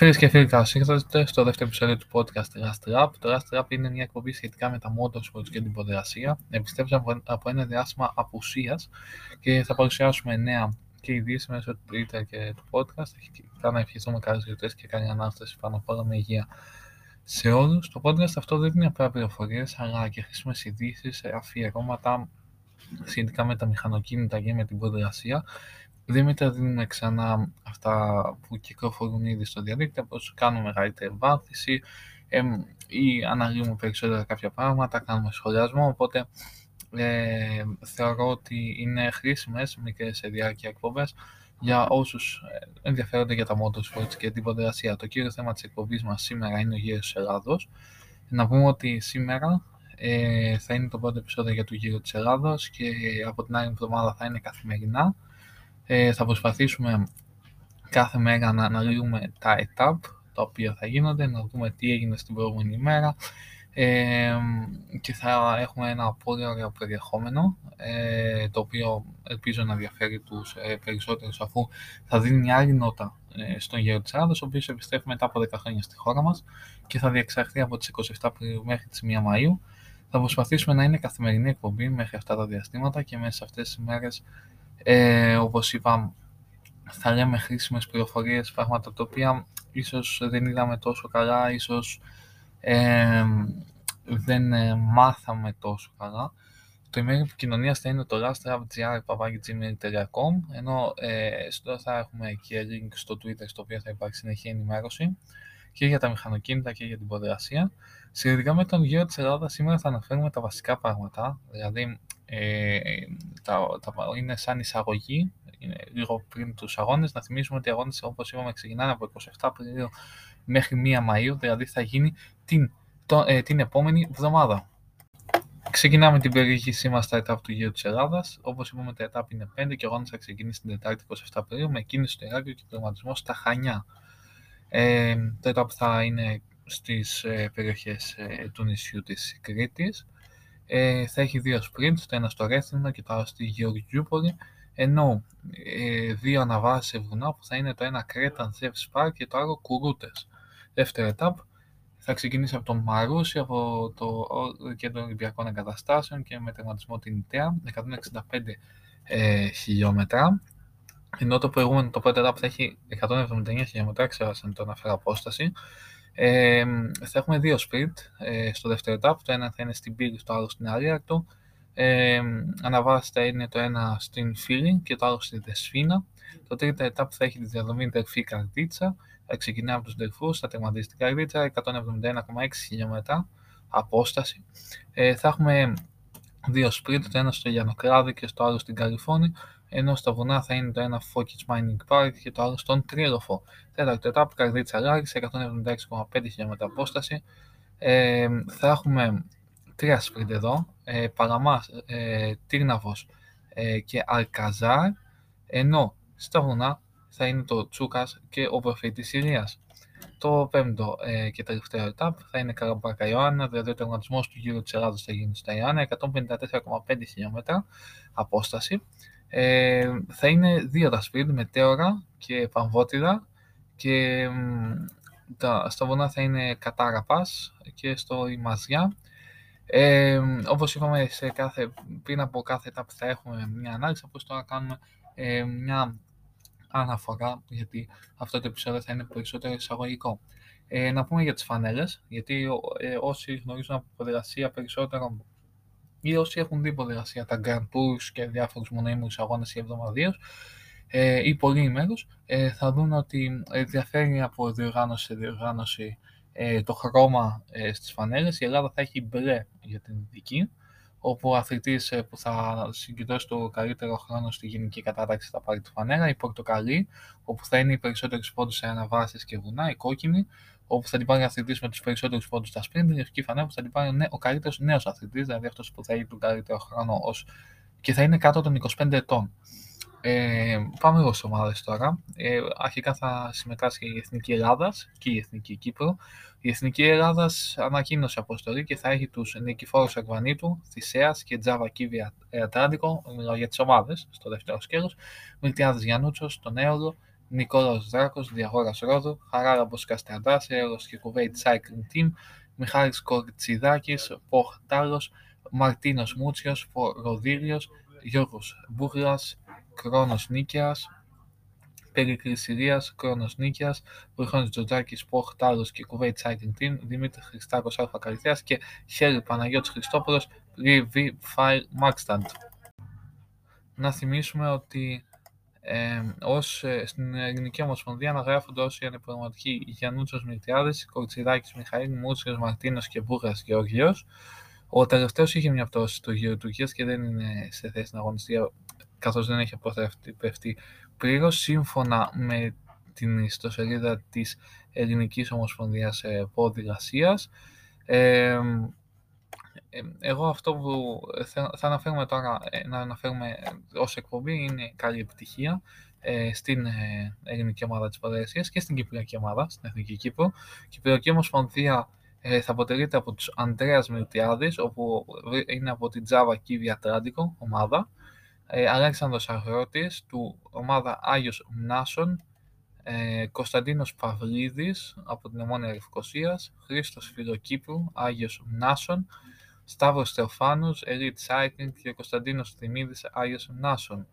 Φίλες και φίλοι, καλώς ήρθατε στο δεύτερο επεισόδιο του podcast Rust Rap. Το Rust Rap είναι μια εκπομπή σχετικά με τα motorsports και την ποδηλασία. Επιστρέψαμε από ένα διάστημα απουσίας και θα παρουσιάσουμε νέα και ειδήσει μέσω του Twitter και του podcast. Θα να ευχηθούμε καλές γιορτές και καλή ανάσταση πάνω απ' όλα με υγεία σε όλους. Το podcast αυτό δεν είναι απλά πληροφορίες, αλλά και χρήσιμες ειδήσεις, αφιερώματα σχετικά με τα μηχανοκίνητα και με την ποδηλασία δεν μεταδίδουμε ξανά αυτά που κυκλοφορούν ήδη στο διαδίκτυο, πως κάνουμε μεγαλύτερη βάθηση ή αναλύουμε περισσότερα κάποια πράγματα, κάνουμε σχολιασμό, οπότε ε, θεωρώ ότι είναι χρήσιμες μικρές σε διάρκεια εκπομπές για όσους ε, ενδιαφέρονται για τα motorsports και την ποδηλασία. Το κύριο θέμα της εκπομπής μας σήμερα είναι ο γύρος της Ελλάδος. Να πούμε ότι σήμερα ε, θα είναι το πρώτο επεισόδιο για το γύρο της Ελλάδος και από την άλλη εβδομάδα θα είναι καθημερινά. Ε, θα προσπαθήσουμε κάθε μέρα να αναλύουμε τα etap τα οποία θα γίνονται, να δούμε τι έγινε στην προηγούμενη μέρα. Ε, και θα έχουμε ένα πολύ ωραίο περιεχόμενο ε, το οποίο ελπίζω να ενδιαφέρει τους ε, περισσότερους αφού θα δίνει μια άλλη νότα ε, στον Γέρο της Ελλάδας ο οποίος επιστρέφει μετά από 10 χρόνια στη χώρα μας και θα διεξαχθεί από τις 27 Απριλίου μέχρι τις 1 Μαΐου. Θα προσπαθήσουμε να είναι καθημερινή εκπομπή μέχρι αυτά τα διαστήματα και μέσα σε αυτές τις ημέρες ε, όπως είπα, θα λέμε χρήσιμες πληροφορίες, πράγματα τα οποία ίσως δεν είδαμε τόσο καλά, ίσως ε, δεν ε, μάθαμε τόσο καλά. Το email επικοινωνίας θα είναι το lastravgr.gmail.com ενώ ε, στο θα έχουμε και link στο Twitter στο οποίο θα υπάρχει συνεχή ενημέρωση και για τα μηχανοκίνητα και για την ποδηλασία. Σχετικά με τον γύρο της Ελλάδας σήμερα θα αναφέρουμε τα βασικά πράγματα, δηλαδή ε, τα, τα, είναι σαν εισαγωγή, είναι λίγο πριν τους αγώνες. Να θυμίσουμε ότι οι αγώνες, όπως είπαμε, ξεκινάνε από 27 Απριλίου μέχρι 1 Μαΐου, δηλαδή θα γίνει την, το, ε, την επόμενη εβδομάδα. Ξεκινάμε την περιήγησή μας στα ΕΤΑΠ του γύρου της Ελλάδας. Όπως είπαμε, τα ΕΤΑΠ είναι 5 και ο αγώνας θα ξεκινήσει την Τετάρτη 27 Απριλίου με κίνηση στο Ηράκλειο και προγραμματισμό στα Χανιά. Ε, το ΕΤΑΠ θα είναι στις ε, περιοχές ε, του νησιού της Κρήτης ε, θα έχει δύο sprints, το ένα στο Ρέθινο και το άλλο στη Γεωργιούπολη, ενώ ε, δύο αναβάσεις σε βουνά που θα είναι το ένα Κρέταν Zeus Park και το άλλο Κουρούτες. Δεύτερο etap θα ξεκινήσει από το Μαρούσι, από το κέντρο Ολυμπιακών Εγκαταστάσεων και με τερματισμό την Ιταία, 165 ε, χιλιόμετρα. Ενώ το προηγούμενο, το πρώτο etap θα έχει 179 χιλιόμετρα, ξέρω αν το αναφέρω απόσταση. Ε, θα έχουμε δύο sprint ε, στο δεύτερο etap. Το ένα θα είναι στην Πύλη, το άλλο στην Αλίακτο. Ε, αναβάσει θα είναι το ένα στην Φίλη και το άλλο στη Δεσφίνα. Το τρίτο etap θα έχει τη διαδρομή Δερφή Καρδίτσα. Θα ξεκινάει από τους Δερφού, θα τερματίσει την Καρδίτσα, 171,6 χιλιόμετρα απόσταση. Ε, θα έχουμε δύο sprint, το ένα στο Γιανοκράδη και στο άλλο στην Καλιφώνη ενώ στα βουνά θα είναι το ένα Focus Mining Park και το άλλο στον Τρίλοφο. Τέταρτο etap, Καρδίτσα Λάρης, 176,5 χιλιόμετρα απόσταση. Ε, θα έχουμε τρία σπριντ εδώ, ε, Παλαμάς, ε, Τύρναβος ε, και Αλκαζάρ, ενώ στα βουνά θα είναι το Τσούκας και ο Προφήτης Ηλίας. Το πέμπτο ε, και τελευταίο etap θα είναι Καραμπάκα Ιωάννα, δηλαδή ο τερματισμός του γύρου της Ελλάδας θα γίνει στα Ιωάννα, 154,5 χιλιόμετρα απόσταση. Ε, θα είναι δύο τα σπίτι, μετέωρα και Παμβότιδα και τα, στα βουνά θα είναι Κατάρα Πας και στο Ημαζιά. Ε, όπως είπαμε, σε κάθε, πριν από κάθε etap θα έχουμε μια ανάλυση, όπως τώρα κάνουμε ε, μια αναφορά, γιατί αυτό το επεισόδιο θα είναι περισσότερο εισαγωγικό. Ε, να πούμε για τις φανέλες, γιατί ε, όσοι γνωρίζουν από ποδηλασία περισσότερο ή όσοι έχουν δει ποδηλασία, τα Grand Tours και διάφορους μονοήμερου αγώνες ή εβδομαδίου ε, ή ημέρους, ε, θα δουν ότι διαφέρει από διοργάνωση σε διοργάνωση ε, το χρώμα ε, στις φανέλες. Η Ελλάδα θα έχει μπλε για την ειδική, όπου ο αθλητής ε, που θα συγκεντρώσει το καλύτερο χρόνο στη γενική κατάταξη θα πάρει τη φανέλα, η πορτοκαλί, όπου θα είναι οι περισσότεροι πόντους σε αναβάσεις και βουνά, η κόκκινη, όπου θα την πάρει ο αθλητή με τους περισσότερους πόντους στα sprint, η λευκή φανέλα που θα την πάρει ο καλύτερος νέος αθλητής, δηλαδή αυτός που θα έχει τον καλύτερο χρόνο ως... και θα είναι κάτω των 25 ετών. Ε, πάμε λίγο στι ομάδες τώρα. Ε, αρχικά θα συμμετάσχει η Εθνική Ελλάδας και η Εθνική Κύπρο. Η Εθνική Ελλάδας ανακοίνωσε αποστολή και θα έχει τους Νικηφόρους Αγβανίτου, Θησέας και Τζάβα Κίβια Ατλάντικο, μιλάω για τις ομάδες στο δεύτερο σκέλος, Μιλτιάδε Γιανούτσο, τον Έολο, Νικόλαος Δράκος, Διαγόρας Ρόδου, Χαράραμπος Καστραντάς, Έωρος και Κουβέιτ Cycling Team, Μιχάλης Κορτσιδάκης, Ποχ Τάλος, Μαρτίνος Μούτσιος, Ροδίλιος, Γιώργος Μπούρλας, Κρόνος Νίκαιας, Περικλής Συρίας, Κρόνος Νίκαιας, Βοηχώνης Τζοτζάκης, Ποχ Τάλος και Κουβέιτ Cycling Team, Δημήτρης Χριστάκος Α. Καλυθέας και Χέρι Παναγιώτης Χριστόπουλος, Ριβι File Maxtant. Να θυμίσουμε ότι ε, ως, ε, στην Ελληνική Ομοσπονδία αναγράφονται όσοι ανεπαγγελματικοί Γιαννούτσος Μιλτιάδης, Κορτσιδάκης Μιχαήλ, Μούτσιος Μαρτίνος και Μπούγας Γεωργίος. Ο τελευταίος είχε μια πτώση στο γύρο Τουρκίας και δεν είναι σε θέση να αγωνιστεί καθώς δεν έχει αποθρευτεί πλήρως σύμφωνα με την ιστοσελίδα της Ελληνικής Ομοσπονδίας Ποδηλασίας. Ε, εγώ αυτό που θα αναφέρουμε τώρα, ε, να αναφέρουμε ως εκπομπή είναι καλή επιτυχία ε, στην ε, ελληνική ομάδα της Ποδηλασίας και στην Κυπριακή ομάδα, στην Εθνική Κύπρο. Η Κυπριακή Ομοσπονδία θα αποτελείται από τους Αντρέας Μιλτιάδης, όπου είναι από την Τζάβα Κίβια Τράντικο ομάδα, Αλέξανδρος Αγρότης, του ομάδα Άγιος Μνάσον, Κωνσταντίνος Παυλίδης από την Ομόνια Λευκοσίας, Χρήστος Φιλοκύπρου, Άγιος Μνάσον, Σταύρος Θεοφάνους, Elite Cycling και Κωνσταντίνος Θημίδης, Άγιος Νάσον.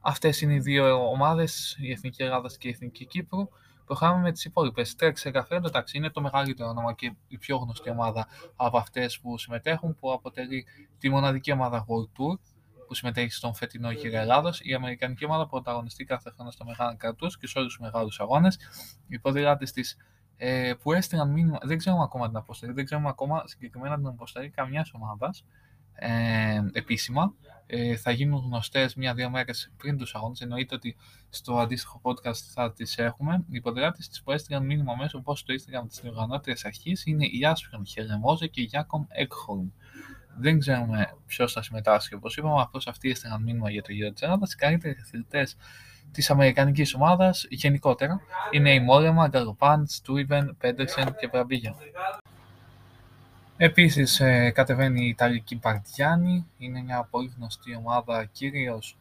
Αυτές είναι οι δύο ομάδες, η Εθνική Ελλάδας και η Εθνική Κύπρου. Προχάμε με τις υπόλοιπες. Τρέξε καφέ, εντάξει, είναι το μεγαλύτερο όνομα και η πιο γνωστή ομάδα από αυτές που συμμετέχουν, που αποτελεί τη μοναδική ομάδα World Tour που συμμετέχει στον φετινό γύρο Ελλάδος. Η Αμερικανική ομάδα πρωταγωνιστεί κάθε χρόνο στο Μεγάλο Καρτού και σε όλους τους μεγάλους αγώνες. Οι ποδηλάτες της ε, που έστειλαν μήνυμα, δεν ξέρουμε ακόμα την αποστολή, δεν ξέρουμε ακόμα συγκεκριμένα την αποστολή καμιά ομάδα ε, επίσημα. Ε, θα γίνουν γνωστές μία-δύο μέρες πριν τους αγώνες. Εννοείται ότι στο αντίστοιχο podcast θα τις έχουμε. Οι ποδηλάτες τη που έστειλαν μήνυμα μέσω πώ το Instagram της διοργανώτριας αρχής είναι η Άσπρον Χελεμόζε και η Γιάκομ Εκχολμ. Δεν ξέρουμε ποιος θα συμμετάσχει. Όπως είπαμε, απλώς αυτοί έστειλαν μήνυμα για το γύρο της Ελλάδας. Οι καλύτεροι αθλητές Της Αμερικανικής ομάδας γενικότερα είναι η Μόρεμα, Γκαλοπάντς, Στούιβεν, Πέντερσεν και Βραμπίγια. Επίσης ε, κατεβαίνει η Ιταλική Παρτιάνη, είναι μια πολύ γνωστή ομάδα κυρίως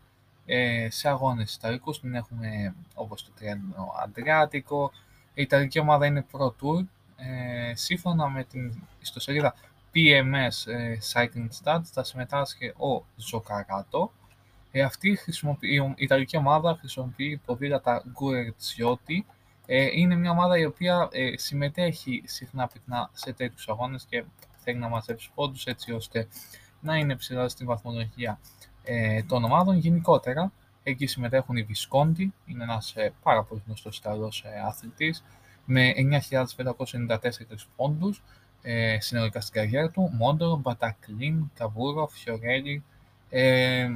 ε, σε αγώνες Ιταλικούς, την έχουμε όπως το τρένο Αντριάτικο. Η Ιταλική ομάδα είναι Pro Tour, ε, σύμφωνα με την ιστοσελίδα PMS ε, Cycling Stats θα συμμετάσχει ο Ζοκαράτο, ε, αυτή χρησιμοποιεί, η Ιταλική ομάδα χρησιμοποιεί ποδήλατα Γκουρετσιώτη. Ε, είναι μια ομάδα η οποία ε, συμμετέχει συχνά πυκνά σε τέτοιους αγώνες και θέλει να μαζέψει πόντους έτσι ώστε να είναι ψηλά στην βαθμολογία ε, των ομάδων. Γενικότερα, εκεί συμμετέχουν οι Βισκόντι, είναι ένας ε, πάρα πολύ γνωστός Ιταλός ε, αθλητής, με 9.594 πόντους ε, συνολικά στην καριέρα του. Μόντορο, Μπατακλίν, Καβούρο, Φιωρέλη, ε,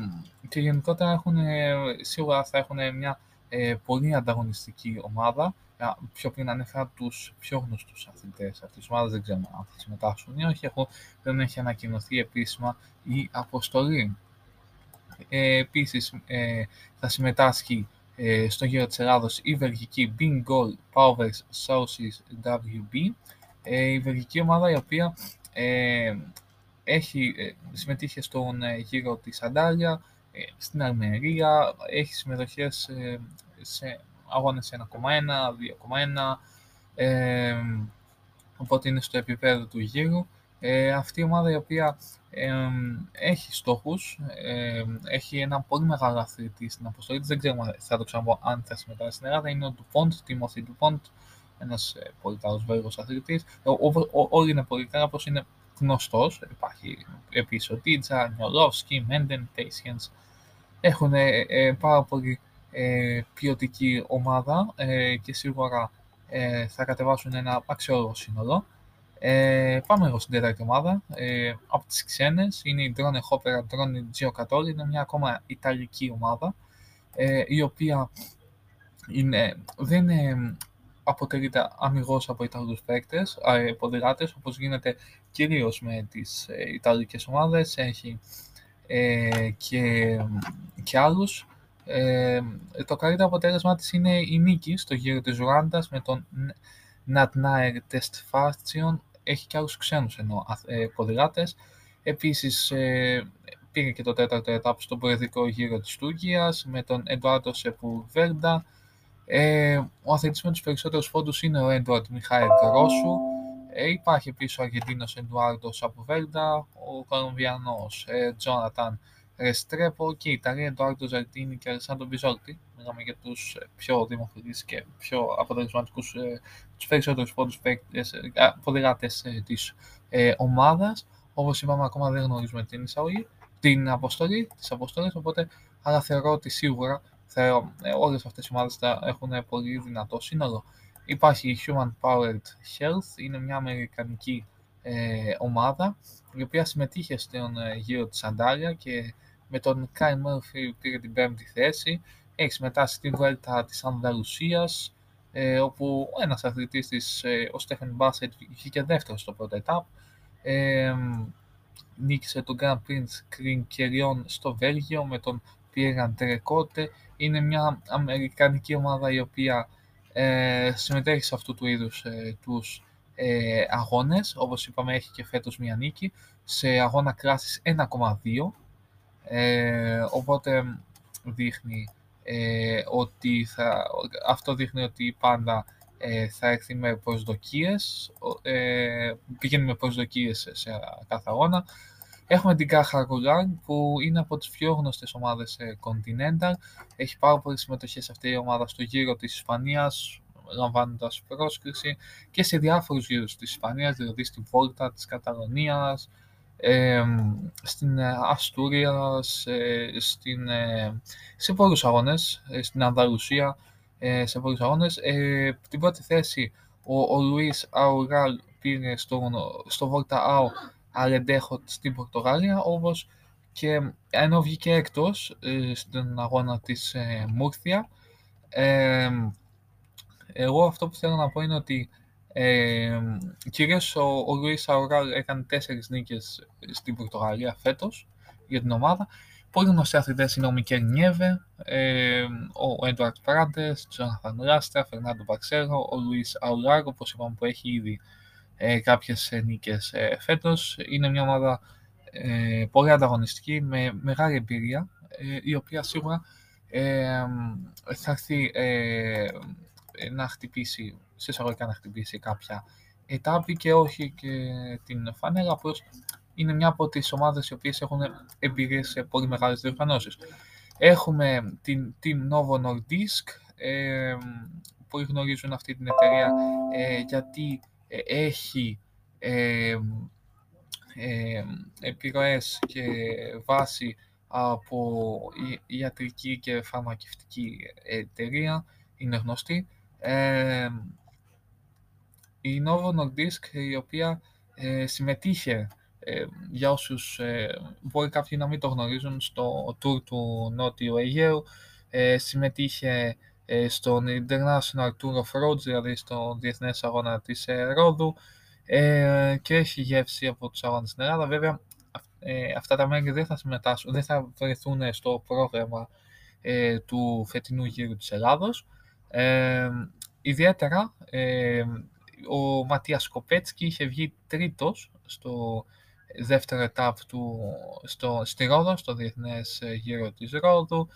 και γενικότερα έχουν, σίγουρα θα έχουν μια ε, πολύ ανταγωνιστική ομάδα. Πιο πριν ανέφερα τους πιο γνωστούς αθλητές αυτής της ομάδας, δεν ξέρουμε αν θα συμμετάσχουν ή όχι. Έχω, δεν έχει ανακοινωθεί επίσημα η αποστολή. Ε, Επίσης, ε, θα συμμετάσχει ε, στο γύρο της Ελλάδος η βελγική Bingol Powers Sources WB. Ε, η βελγική ομάδα η οποία ε, έχει, ε, συμμετείχε στον ε, γύρο της Αντάλια, ε, στην Αρμερία, έχει συμμετοχές σε αγώνες 1,1, 2,1, ε, οπότε είναι στο επίπεδο του γύρου. Ε, αυτή η ομάδα η οποία έχει στόχους, έχει ένα πολύ μεγάλο αθλητή στην αποστολή της, δεν ξέρουμε, θα το ξαναπώ, αν θα συμμετάσχει στην Ελλάδα, είναι ο Ντουπόντ, Τιμωθή Ντουπόντ, ένας πολύ καλός Βέλγος αθλητής. Όλοι είναι πολύ καλά, όπως είναι γνωστός, υπάρχει επίσης ο Τίτζα, Νιολόφσκι, Μέντεν, Τέισιενς, έχουν ε, πάρα πολύ ε, ποιοτική ομάδα ε, και σίγουρα ε, θα κατεβάσουν ένα αξιόλογο σύνολο. Ε, πάμε εγώ στην τέταρτη ομάδα. Ε, από τις ξένες είναι η Drone Hopper, Drone Gio είναι μια ακόμα ιταλική ομάδα, ε, η οποία είναι, δεν είναι αποτελείται αμυγός από Ιταλούς παίκτες, ποδηλάτες, όπως γίνεται κυρίως με τις ε, Ιταλικές ομάδες, έχει ε, και, και άλλους. Ε, το καλύτερο αποτέλεσμα της είναι η νίκη στο γύρο της Ρουάντας με τον Νατνάερ Τεστφάστσιον, έχει και άλλους ξένους ενώ ε, ποδηλάτες. Επίσης ε, πήγε και το τέταρτο ετάπο στον προεδρικό γύρο της Τουρκίας με τον Εντουάρτο Σεπουρβέρντα, Ε, ο αθλητής με τους περισσότερους πόντους είναι ο Έντουαρτ Μιχάη Γκρόσου. Ε, υπάρχει επίσης ο Αργεντίνος Εντουάρντος Σαπουβέλντα, ο Κολομβιανός ε, Τζόναταν Ρεστρέπο και η Ιταλία Εντουάρντο Ζαρτίνη και Αλessandro Μπιζόλτη. Μιλάμε για τους ε, πιο δημοφιλείς και πιο αποτελεσματικούς, ε, τους περισσότερους πόντους παίκτες, ε, ποδηλάτες ε, της ε, ομάδας. Όπως είπαμε, ακόμα δεν γνωρίζουμε την εισαγωγή, την αποστολή, τις αποστολές, οπότε αλλά θεωρώ ότι σίγουρα θεωρώ, ε, όλες αυτές οι ομάδες θα έχουν πολύ δυνατό σύνολο. Υπάρχει η Human Powered Health, είναι μια αμερικανική ε, ομάδα η οποία συμμετείχε στον ε, γύρο της Αντάλια και με τον Kai Murphy πήρε την πέμπτη θέση. Έχει συμμετάσχει στην Βέλτα της Ανδαλουσίας, ε, όπου ένας αθλητής της, ε, ο Στέφεν Μπάσετ, βγήκε δεύτερος στο πρώτο ετάπ. Ε, νίκησε τον Grand Prince Κριγκεριών στο Βέλγιο με τον Pierre André Cote. Είναι μια αμερικανική ομάδα η οποία ε, συμμετέχει σε αυτού του είδους ε, τους ε, αγώνες. Όπως είπαμε έχει και φέτος μια νίκη σε αγώνα κράσης 1,2. Ε, οπότε δείχνει ε, ότι θα, αυτό δείχνει ότι πάντα ε, θα έρθει με προσδοκίες, ε, πηγαίνει με προσδοκίες σε κάθε αγώνα. Έχουμε την Caja που είναι από τις πιο γνωστές ομάδες ε, Continental. Έχει πάρα πολλή συμμετοχή σε αυτή η ομάδα στο γύρο της Ισπανίας, λαμβάνοντας πρόσκληση και σε διάφορους γύρους της Ισπανίας, δηλαδή στην Βόλτα της Καταλωνίας, ε, στην Αστούριας, στην, ε, σε πολλούς αγώνες, ε, στην Ανδαλουσία, ε, σε πολλούς αγώνες. Ε, την πρώτη θέση ο, ο Λουίς Αουράλ πήρε στο, στο Βόλτα Άο Αλεντέχο στην Πορτογάλια, όπως και ενώ βγήκε έκτος ε, στον αγώνα της ε, Μούρθια, ε, εγώ αυτό που θέλω να πω είναι ότι ε, κυρίως ο, ο Λουίς Αουράλ έκανε τέσσερις νίκες στην Πορτογαλία φέτος για την ομάδα. Πολύ γνωστοί αθλητές είναι ο Μικέλ Νιέβε, ε, ο Έντουαρτ Πράντες, ο Τζόναθαν Ράστα, Φερνάντο Μπαξέρο, ο Λουίς Αουράλ, όπως είπαμε που έχει ήδη ε, κάποιες νίκες ε, φέτος. Είναι μια ομάδα ε, πολύ ανταγωνιστική, με μεγάλη εμπειρία, ε, η οποία σίγουρα ε, θα έρθει ε, να χτυπήσει, σε εισαγωγικά να χτυπήσει κάποια ετάπη και όχι και την φανέλα, απλώς είναι μια από τις ομάδες οι οποίες έχουν εμπειρίες σε πολύ μεγάλες διοργανώσεις. Έχουμε την Team Novo Nordisk, ε, που γνωρίζουν αυτή την εταιρεία ε, γιατί ε, έχει ε, ε, επιρροές και βάση από ιατρική και φαρμακευτική εταιρεία, είναι γνωστή. Ε, η Novo Nordisk, η οποία ε, συμμετείχε ε, για όσους ε, μπορεί κάποιοι να μην το γνωρίζουν στο tour του Νότιου Αιγαίου, ε, συμμετείχε ε, στον International Tour of Roads, δηλαδή στο Διεθνές Αγώνα της ε, Ρόδου ε, και έχει γεύση από τους αγώνες στην Ελλάδα. Βέβαια, αυτά τα μέρη δεν θα συμμετάσχουν, δεν θα βρεθούν στο πρόγραμμα του φετινού γύρου της Ελλάδος. ιδιαίτερα, ο Ματίας Κοπέτσκι είχε βγει τρίτος στο δεύτερο ετάπ του στο, στη Ρόδο, στο Διεθνές Γύρο της Ρόδου.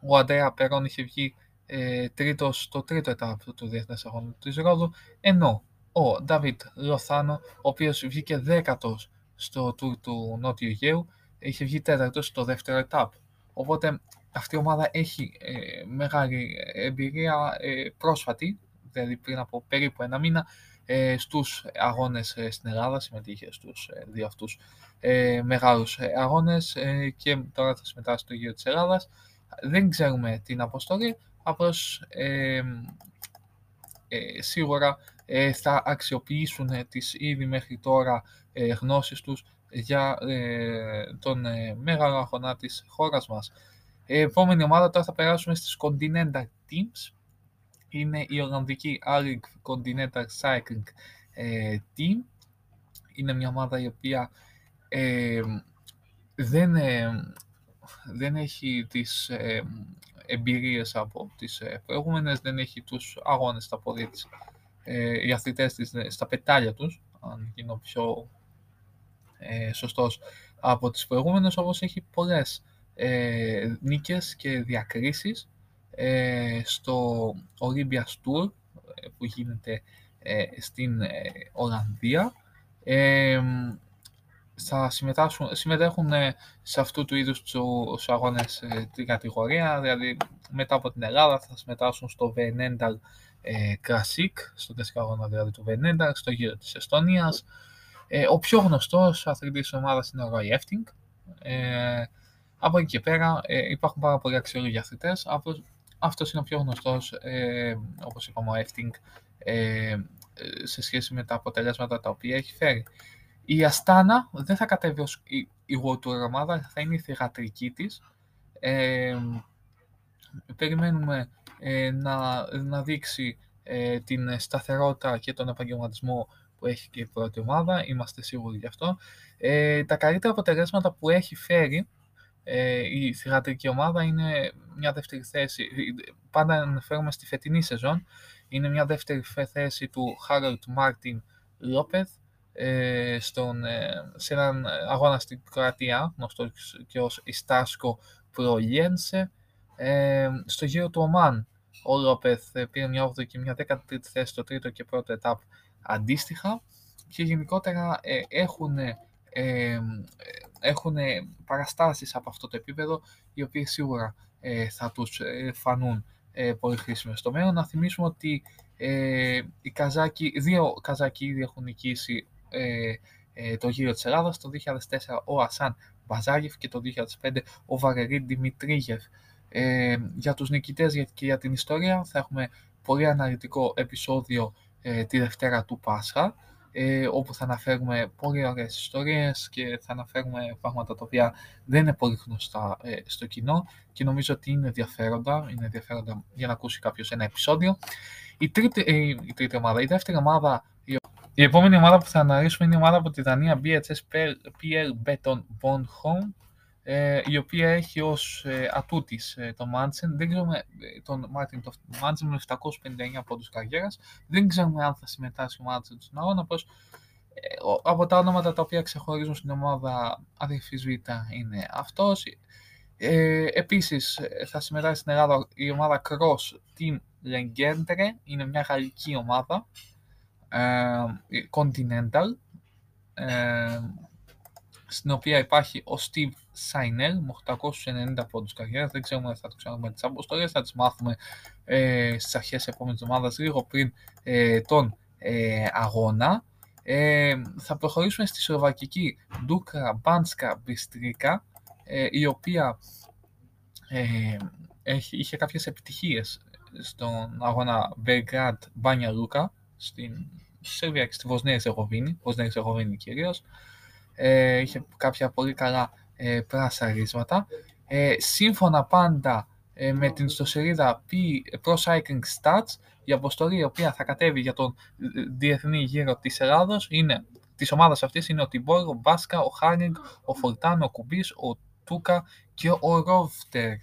Ο Αντρέα Περόν είχε βγει ε, τρίτος στο τρίτο ετάπ του Διεθνές Αγώνα της Ρόδου, ενώ ο Ντάβιτ Λοθάνο, ο οποίος βγήκε δέκατος στο τουρ του Νότιου Αιγαίου, είχε βγει τέταρτος στο δεύτερο ετάπ. Οπότε αυτή η ομάδα έχει ε, μεγάλη εμπειρία ε, πρόσφατη, δηλαδή πριν από περίπου ένα μήνα, ε, στους αγώνες ε, στην Ελλάδα, συμμετείχε στους ε, δύο αυτούς ε, μεγάλους αγώνες και τώρα θα συμμετάσχει στο γύρο της Ελλάδας δεν ξέρουμε την αποστολή, απλώς ε, ε, σίγουρα ε, θα αξιοποιήσουν τις ήδη μέχρι τώρα ε, γνώσεις τους για τον μεγάλο αγώνα της χώρας μας. επόμενη ομάδα τώρα θα περάσουμε στις Continental Teams. Είναι η Ολλανδική Allic Continental Cycling Team. Είναι μια ομάδα η οποία δεν δεν έχει τις ε, εμπειρίες από τις ε, προηγούμενες, δεν έχει τους αγώνες στα πόδια της, ε, οι αθλητές της ε, στα πετάλια τους, αν γίνω πιο ε, σωστός από τις προηγούμενες, όπως έχει πολλές ε, νίκες και διακρίσεις ε, στο Olympias Tour ε, που γίνεται ε, στην Ολλανδία. Θα συμμετέχουν σε αυτού του είδους τους αγώνες την κατηγορία, δηλαδή μετά από την Ελλάδα θα συμμετάσχουν στο Venendal Classic, στο κλασικό αγώνα δηλαδή του Venendal, στο γύρο της Εστονίας. ο πιο γνωστός αθλητής της ομάδας είναι ο Roy Efting. από εκεί και πέρα υπάρχουν πάρα πολλοί αξιόλογοι αθλητές. Αυτός είναι ο πιο γνωστός, ε, όπως είπαμε, ο Efting, ε, σε σχέση με τα αποτελέσματα τα οποία έχει φέρει. Η Αστάνα δεν θα κατέβει ως η, η World ομάδα, θα είναι η θηγατρική της. Ε, περιμένουμε ε, να, να δείξει ε, την σταθερότητα και τον επαγγελματισμό που έχει και η πρώτη ομάδα, είμαστε σίγουροι γι' αυτό. Ε, τα καλύτερα αποτελέσματα που έχει φέρει ε, η θηγατρική ομάδα είναι μια δεύτερη θέση. Πάντα αναφέρομαι στη φετινή σεζόν. Είναι μια δεύτερη θέση του Harold Μάρτιν Λόπεθ στον, ε, σε έναν αγώνα στην Κροατία, γνωστό και ως Ιστάσκο Προλιένσε. Ε, στο γύρο του Ομάν, ο Λόπεθ πήρε μια 8η και μια 13η θέση στο τρίτο και πρώτο ετάπ αντίστοιχα και γενικότερα ε, έχουν ε, έχουν παραστάσεις από αυτό το επίπεδο οι οποίες σίγουρα ε, θα τους ε, φανούν ε, πολύ χρήσιμες στο μέλλον. Να θυμίσουμε ότι ε, οι Καζάκοι, δύο Καζάκοι ήδη έχουν νικήσει ε, ε, το γύρο της Ελλάδας, το 2004 ο Ασάν Μπαζάγεφ και το 2005 ο Βαρερή Δημητρίγεφ. Ε, για τους νικητές και για την ιστορία θα έχουμε πολύ αναλυτικό επεισόδιο τη Δευτέρα του Πάσχα ε, όπου θα αναφέρουμε πολύ ωραίες ιστορίες και θα αναφέρουμε πράγματα τα οποία δεν είναι πολύ γνωστά ε, στο κοινό και νομίζω ότι είναι ενδιαφέροντα, είναι ενδιαφέροντα για να ακούσει κάποιος ένα επεισόδιο. Η τρίτη, ε, η τρίτη ομάδα, η δεύτερη ομάδα, η, η επόμενη ομάδα που θα αναλύσουμε είναι η ομάδα από τη Δανία BHS PL Beton Bond Home ε, η οποία έχει ως ε, ατούτης ε, τον Μάντσεν, δεν ξέρουμε ε, τον Μάρτιν τον Μάντσεν με 759 πόντους καριέρας, δεν ξέρουμε αν θα συμμετάσχει ο Μάντσεν στον αγώνα, πως ε, από τα ονόματα τα οποία ξεχωρίζουν στην ομάδα αδερφής Β είναι αυτός. Ε, επίσης θα συμμετάσχει στην Ελλάδα η ομάδα Cross Team Legendre, είναι μια γαλλική ομάδα, ε, Continental, ε, στην οποία υπάρχει ο Steve Σάινελ με 890 πόντους καριέρας. Δεν ξέρουμε αν θα το ξέρουμε τις αποστολές, θα τις μάθουμε ε, στις αρχές επόμενης εβδομάδας λίγο πριν ε, τον ε, αγώνα. Ε, θα προχωρήσουμε στη Σλοβακική Ντούκρα Μπάνσκα Μπιστρίκα, ε, η οποία ε, έχει, είχε κάποιες επιτυχίες στον αγώνα Belgrad Μπάνια Λούκα στην Σερβία και στη Βοσνία Ζεγοβίνη, Βοσνία Ζεγοβίνη κυρίως. Ε, είχε κάποια πολύ καλά ε, πράσαρίσματα. Ε, σύμφωνα πάντα ε, με την ιστοσελίδα Pro Cycling Stats, η αποστολή η οποία θα κατέβει για τον ε, διεθνή γύρο της Ελλάδος είναι της ομάδας αυτής είναι ο Τιμπόρ, ο Μπάσκα, ο Χάρινγκ, ο Φορτάν, ο Κουμπής, ο Τούκα και ο Ρόφτερ.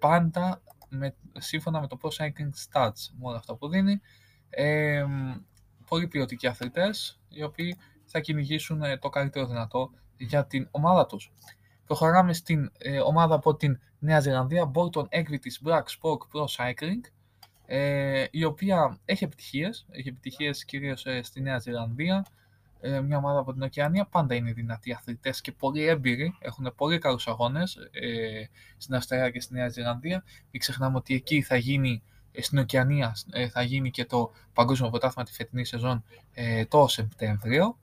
Πάντα με, σύμφωνα με το Pro Cycling Stats, μόνο αυτά που δίνει. Ε, πολύ ποιοτικοί αθλητές, οι οποίοι θα κυνηγήσουν το καλύτερο δυνατό για την ομάδα τους. Προχωράμε στην ε, ομάδα από την Νέα Ζηλανδία, Bolton Equities Black Spoke Pro Cycling, ε, η οποία έχει επιτυχίες, έχει επιτυχίες κυρίως ε, στη Νέα Ζηλανδία, ε, μια ομάδα από την Οκεανία, πάντα είναι δυνατοί αθλητές και πολύ έμπειροι, έχουν πολύ καλούς αγώνες ε, στην Αυστραλία και στη Νέα Ζηλανδία. Μην ξεχνάμε ότι εκεί θα γίνει στην Οκεανία θα γίνει και το Παγκόσμιο Πρωτάθλημα τη φετινή σεζόν το Σεπτέμβριο.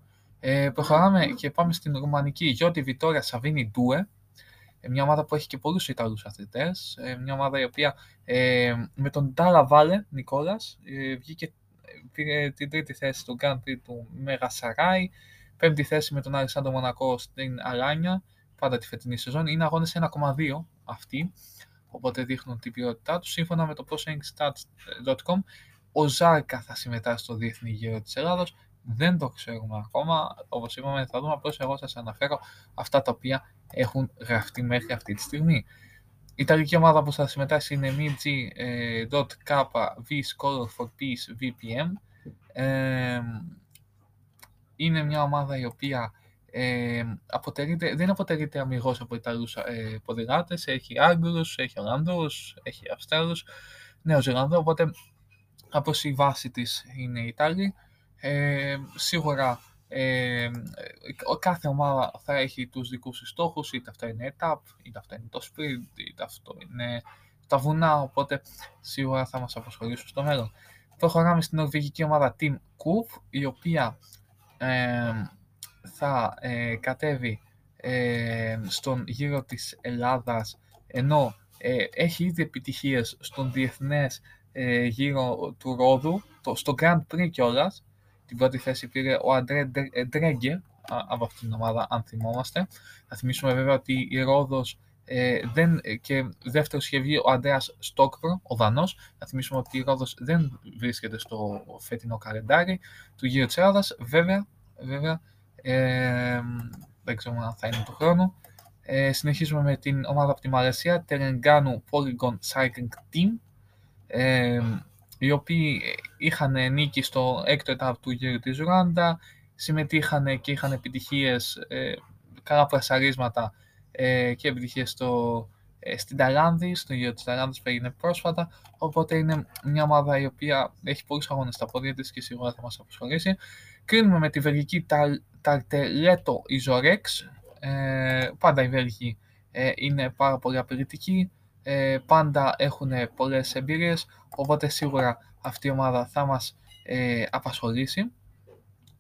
Ε, προχωράμε και πάμε στην ρουμανική. Γιώτη Βιτόρια Σαβίνη Ντούε, ε, μια ομάδα που έχει και πολλούς Ιταλούς αθλητές, ε, μια ομάδα η οποία ε, με τον Τάλα Βάλε Νικόλας ε, βγήκε, πήρε την τρίτη θέση στο Grand Prix του Μεγασαράι, πέμπτη θέση με τον Αλεξάνδρο Μονακό στην Αλάνια, πάντα τη φετινή σεζόν. Είναι αγώνες 1,2 αυτοί, οπότε δείχνουν την ποιότητά τους. Σύμφωνα με το prosengstats.com, ο Ζάρκα θα συμμετάσχει στο Διεθνή Γύρο της Ελλάδος δεν το ξέρουμε ακόμα. Όπως είπαμε, θα δούμε απλώ εγώ σας αναφέρω αυτά τα οποία έχουν γραφτεί μέχρι αυτή τη στιγμή. Η Ιταλική ομάδα που θα συμμετάσχει είναι MG.K V Scholar for Peace VPM. είναι μια ομάδα η οποία ε, αποτελείται, δεν αποτελείται αμυγός από Ιταλούς ε, ποδηλάτες, έχει Άγγλους, έχει Ολλανδούς, έχει Αυστράλους, Νέο Ζηλανδό, οπότε από η βάση της είναι η Ιταλή. Ε, σίγουρα ε, κάθε ομάδα θα έχει τους δικούς της στόχους, είτε αυτό είναι etap, είτε αυτό είναι το sprint, είτε αυτό είναι τα βουνά, οπότε σίγουρα θα μας απασχολήσουν στο μέλλον. Προχωράμε στην νορβηγική ομάδα Team Coop, η οποία ε, θα ε, κατέβει ε, στον γύρο της Ελλάδας, ενώ ε, έχει ήδη επιτυχίες στον διεθνές ε, γύρο του Ρόδου, το, στο Grand Prix κιόλας. Την πρώτη θέση πήρε ο Αντρέ Ντρέγκε από αυτήν την ομάδα, αν θυμόμαστε. Θα θυμίσουμε βέβαια ότι η Ρόδος ε, δεν, και δεύτερο είχε βγει ο Αντρέας Στόκπρο, ο Δανός. Θα θυμίσουμε ότι η Ρόδος δεν βρίσκεται στο φετινό καλεντάρι του γύρου της Ελλάδας. Βέβαια, βέβαια ε, δεν ξέρουμε αν θα είναι το χρόνο. Ε, συνεχίζουμε με την ομάδα από τη Μαλαισία, Terengganu Polygon Cycling Team, ε, οι οποίοι είχαν νίκη στο έκτο ετάπ του γύρου της Ρουάντα, συμμετείχαν και είχαν επιτυχίες, ε, καλά πλασαρίσματα ε, και επιτυχίες στο, ε, στην Ταλάνδη, στο γύρο της Ταλάνδης που έγινε πρόσφατα, οπότε είναι μια ομάδα η οποία έχει πολλούς αγώνες στα πόδια της και σίγουρα θα μας αποσχολήσει. Κρίνουμε με τη βελγική Ταρτελέτο Ιζορέξ, ε, πάντα οι Βέλγοι ε, είναι πάρα πολύ απαιτητικοί, ε, πάντα έχουν πολλές εμπειρίες, οπότε σίγουρα αυτή η ομάδα θα μας ε, απασχολήσει,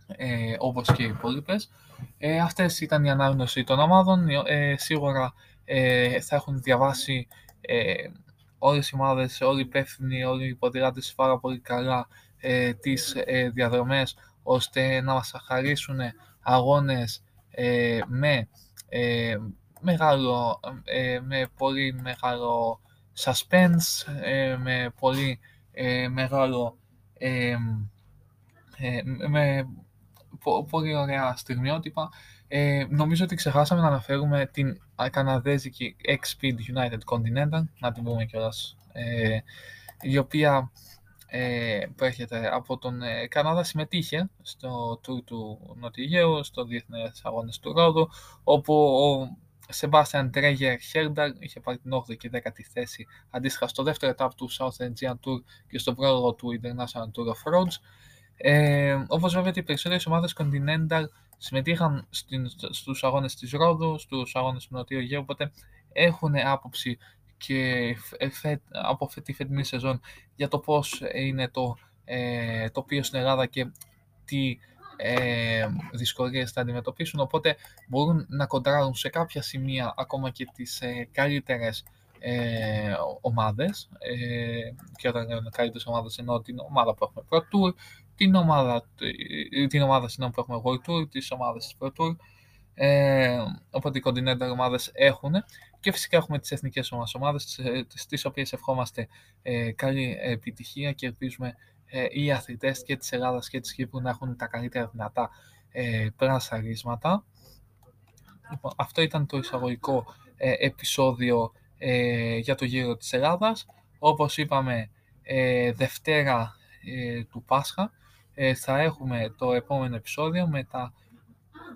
ε, όπως και οι υπόλοιπες. Ε, αυτές ήταν η ανάγνωση των ομάδων, ε, σίγουρα ε, θα έχουν διαβάσει ε, όλες οι ομάδες, όλοι οι υπεύθυνοι, όλοι οι ποδηλάτες πάρα πολύ καλά ε, τις ε, διαδρομές, ώστε να μας χαρίσουν αγώνες ε, με, ε, μεγάλο, ε, με πολύ μεγάλο suspense, ε, με πολύ μεγάλο με πολύ ωραία στιγμιότυπα. νομίζω ότι ξεχάσαμε να αναφέρουμε την καναδέζικη X-Speed United Continental, να την πούμε κιόλας, η οποία ε, που έρχεται από τον ε, Καναδά συμμετείχε στο Tour του Νοτιογαίου, στο Διεθνές Αγώνες του Ρόδου, όπου ο Σεμπάστιαν Τρέγερ Χέρνταρ είχε πάρει την 8η και 10η θέση αντίστοιχα στο δεύτερο ετάπ του South Aegean Tour και στο πρόλογο του International Tour of Roads. Ε, Όπως βέβαια οι περισσότερες ομάδες Continental συμμετείχαν στους αγώνες της Ρόδου, στους αγώνες του Νοτιού Αιγαίου, οπότε έχουν άποψη και από τη φετινή σεζόν για το πώς είναι το ε, τοπίο στην Ελλάδα και τι ε, δυσκολίες θα αντιμετωπίσουν, οπότε μπορούν να κοντράρουν σε κάποια σημεία ακόμα και τις ε, καλύτερες ε, ομάδες ε, και όταν λέω καλύτερες ομάδες εννοώ την ομάδα που έχουμε Pro Tour, την ομάδα, την ομάδα που έχουμε World Tour, τις ομάδες της Pro Tour, ε, οπότε οι continental ομάδες έχουν και φυσικά έχουμε τις εθνικές μας ομάδες, τις οποίες ευχόμαστε ε, καλή επιτυχία και ελπίζουμε ε, οι αθλητές και της Ελλάδας και της Κύπρου να έχουν τα καλύτερα δυνατά ε, πράσαρίσματα. Λοιπόν, αυτό ήταν το εισαγωγικό ε, επεισόδιο ε, για το γύρο της Ελλάδας. Όπως είπαμε, ε, Δευτέρα του Πάσχα θα έχουμε το επόμενο επεισόδιο με τα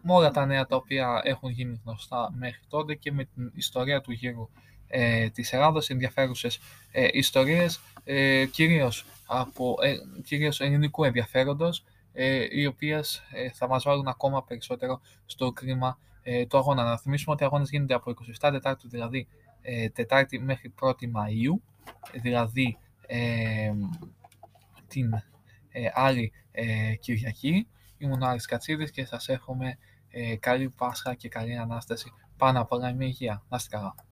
με όλα τα νέα τα οποία έχουν γίνει γνωστά μέχρι τότε και με την ιστορία του γύρου ε, της Ελλάδας, ενδιαφέρουσες ε, ιστορίες, ε, κυρίως, από, ε, κυρίως ελληνικού ενδιαφέροντος, ε, οι οποίες ε, θα μας βάλουν ακόμα περισσότερο στο κρίμα ε, του αγώνα. Να θυμίσουμε ότι οι αγώνες γίνονται από 27 Τετάρτου, δηλαδή ε, Τετάρτη μέχρι 1η Μαΐου, δηλαδή ε, την ε, άλλη ε, Κυριακή. Ήμουν ο Άρης Κατσίδης και σας εύχομαι ε, καλή Πάσχα και καλή Ανάσταση. Πάνω απ' όλα με υγεία. Να είστε καλά.